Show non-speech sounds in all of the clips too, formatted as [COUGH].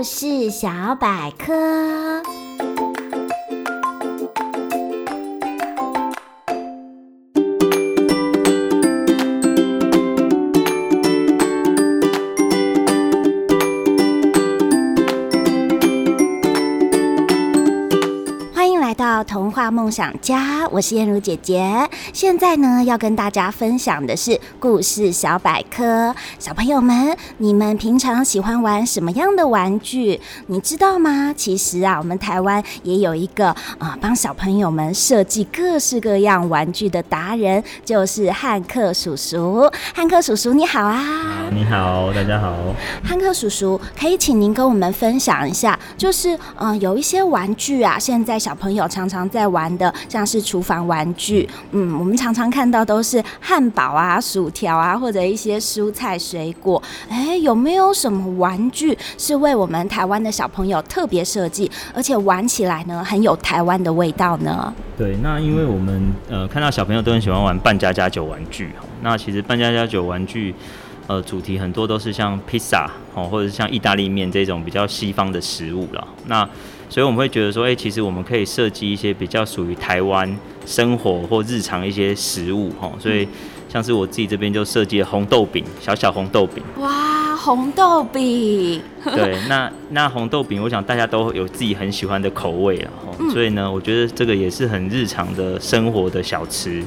故事小百科。童话梦想家，我是燕如姐姐。现在呢，要跟大家分享的是故事小百科。小朋友们，你们平常喜欢玩什么样的玩具？你知道吗？其实啊，我们台湾也有一个啊，帮小朋友们设计各式各样玩具的达人，就是汉克叔叔。汉克叔叔，你好啊！你好，大家好。汉克叔叔，可以请您跟我们分享一下，就是嗯，有一些玩具啊，现在小朋友常常在玩的，像是厨房玩具，嗯，我们常常看到都是汉堡啊、薯条啊，或者一些蔬菜水果。哎，有没有什么玩具是为我们台湾的小朋友特别设计，而且玩起来呢很有台湾的味道呢？对，那因为我们呃看到小朋友都很喜欢玩扮家家酒玩具，那其实扮家家酒玩具。呃，主题很多都是像披萨哦，或者是像意大利面这种比较西方的食物了。那所以我们会觉得说，哎、欸，其实我们可以设计一些比较属于台湾生活或日常一些食物哈。所以像是我自己这边就设计了红豆饼，小小红豆饼。哇，红豆饼。对，那那红豆饼，我想大家都有自己很喜欢的口味了。所以呢，我觉得这个也是很日常的生活的小吃。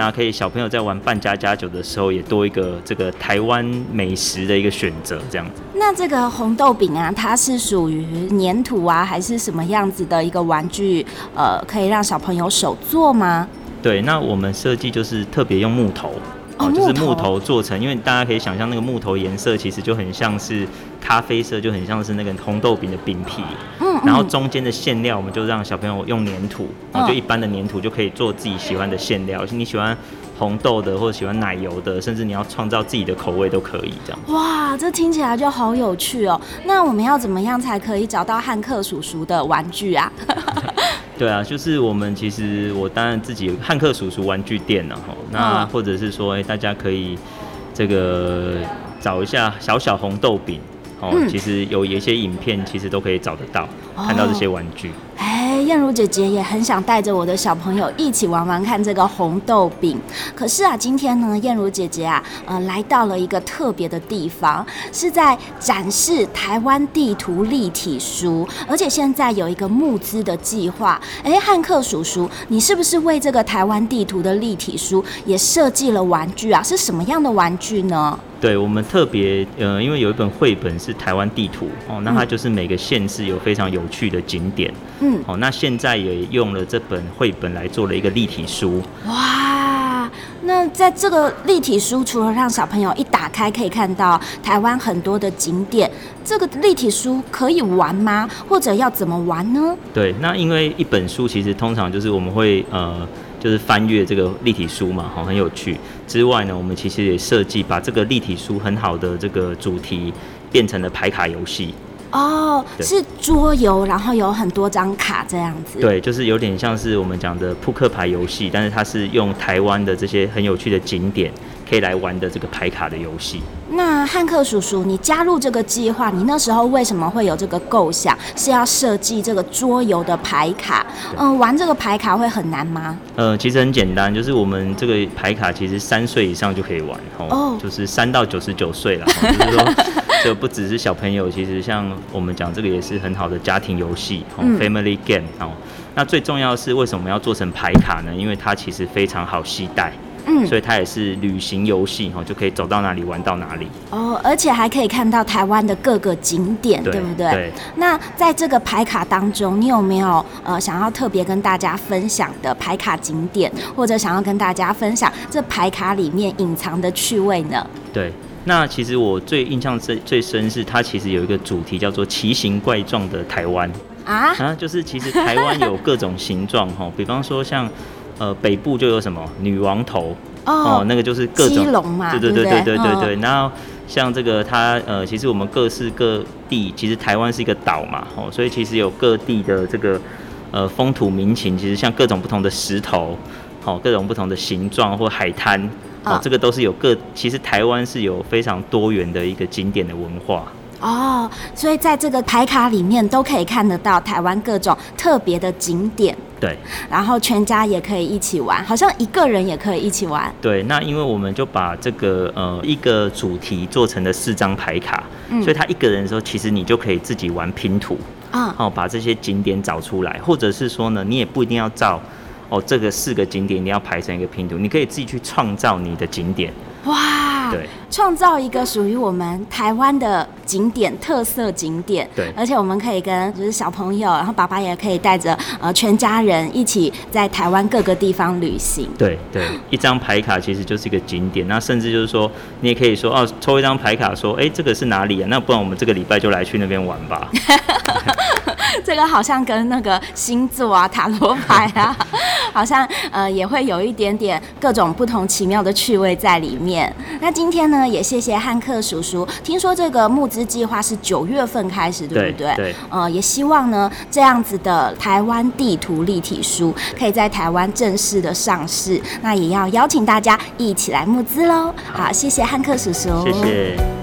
那可以，小朋友在玩扮家家酒的时候，也多一个这个台湾美食的一个选择，这样子。那这个红豆饼啊，它是属于粘土啊，还是什么样子的一个玩具？呃，可以让小朋友手做吗？对，那我们设计就是特别用木头。哦，就是木头做成，因为大家可以想象那个木头颜色其实就很像是咖啡色，就很像是那个红豆饼的饼皮。嗯，然后中间的馅料，我们就让小朋友用粘土，然后就一般的粘土就可以做自己喜欢的馅料。你喜欢红豆的，或者喜欢奶油的，甚至你要创造自己的口味都可以这样。哇，这听起来就好有趣哦。那我们要怎么样才可以找到汉克叔叔的玩具啊？[LAUGHS] [LAUGHS] 对啊，就是我们其实我当然自己汉克叔叔玩具店然后那或者是说，哎，大家可以这个找一下小小红豆饼哦，其实有一些影片，其实都可以找得到，看到这些玩具。哎燕如姐姐也很想带着我的小朋友一起玩玩看这个红豆饼。可是啊，今天呢，燕如姐姐啊，呃，来到了一个特别的地方，是在展示台湾地图立体书，而且现在有一个募资的计划。哎，汉克叔叔，你是不是为这个台湾地图的立体书也设计了玩具啊？是什么样的玩具呢？对，我们特别呃，因为有一本绘本是台湾地图哦，那它就是每个县市有非常有趣的景点，嗯，哦，那现在也用了这本绘本来做了一个立体书。哇，那在这个立体书，除了让小朋友一打开可以看到台湾很多的景点，这个立体书可以玩吗？或者要怎么玩呢？对，那因为一本书其实通常就是我们会呃。就是翻阅这个立体书嘛，好，很有趣。之外呢，我们其实也设计把这个立体书很好的这个主题变成了牌卡游戏。哦，是桌游，然后有很多张卡这样子。对，就是有点像是我们讲的扑克牌游戏，但是它是用台湾的这些很有趣的景点可以来玩的这个牌卡的游戏。那汉克叔叔，你加入这个计划，你那时候为什么会有这个构想，是要设计这个桌游的牌卡？嗯，玩这个牌卡会很难吗？呃，其实很简单，就是我们这个牌卡其实三岁以上就可以玩，哦，就是三到九十九岁了，[LAUGHS] 就是说这不只是小朋友，其实像我们讲这个也是很好的家庭游戏，哦，family game 哦。那最重要的是为什么要做成牌卡呢？因为它其实非常好携带。嗯，所以它也是旅行游戏哈，就可以走到哪里玩到哪里哦，而且还可以看到台湾的各个景点，对，对不对？对。那在这个牌卡当中，你有没有呃想要特别跟大家分享的牌卡景点，或者想要跟大家分享这牌卡里面隐藏的趣味呢？对，那其实我最印象最最深是它其实有一个主题叫做奇形怪状的台湾啊啊，就是其实台湾有各种形状哈，比方说像。呃，北部就有什么女王头哦，哦，那个就是各种龙嘛，对对对对对对对。然后像这个它呃，其实我们各式各地，其实台湾是一个岛嘛，哦，所以其实有各地的这个呃风土民情，其实像各种不同的石头，哦，各种不同的形状或海滩，哦，哦，这个都是有各。其实台湾是有非常多元的一个景点的文化。哦，所以在这个牌卡里面都可以看得到台湾各种特别的景点。对，然后全家也可以一起玩，好像一个人也可以一起玩。对，那因为我们就把这个呃一个主题做成了四张牌卡，嗯，所以他一个人的时候，其实你就可以自己玩拼图啊，哦，把这些景点找出来，或者是说呢，你也不一定要照哦这个四个景点，你要排成一个拼图，你可以自己去创造你的景点。哇，对，创造一个属于我们台湾的景点特色景点，对，而且我们可以跟就是小朋友，然后爸爸也可以带着呃全家人一起在台湾各个地方旅行。对对，一张牌卡其实就是一个景点，那甚至就是说，你也可以说哦，抽一张牌卡说，哎，这个是哪里啊？那不然我们这个礼拜就来去那边玩吧。[LAUGHS] [LAUGHS] 这个好像跟那个星座啊、塔罗牌啊，[LAUGHS] 好像呃也会有一点点各种不同奇妙的趣味在里面。那今天呢，也谢谢汉克叔叔。听说这个募资计划是九月份开始，对不对？对。对呃，也希望呢这样子的台湾地图立体书可以在台湾正式的上市。那也要邀请大家一起来募资喽。好，谢谢汉克叔叔。谢谢。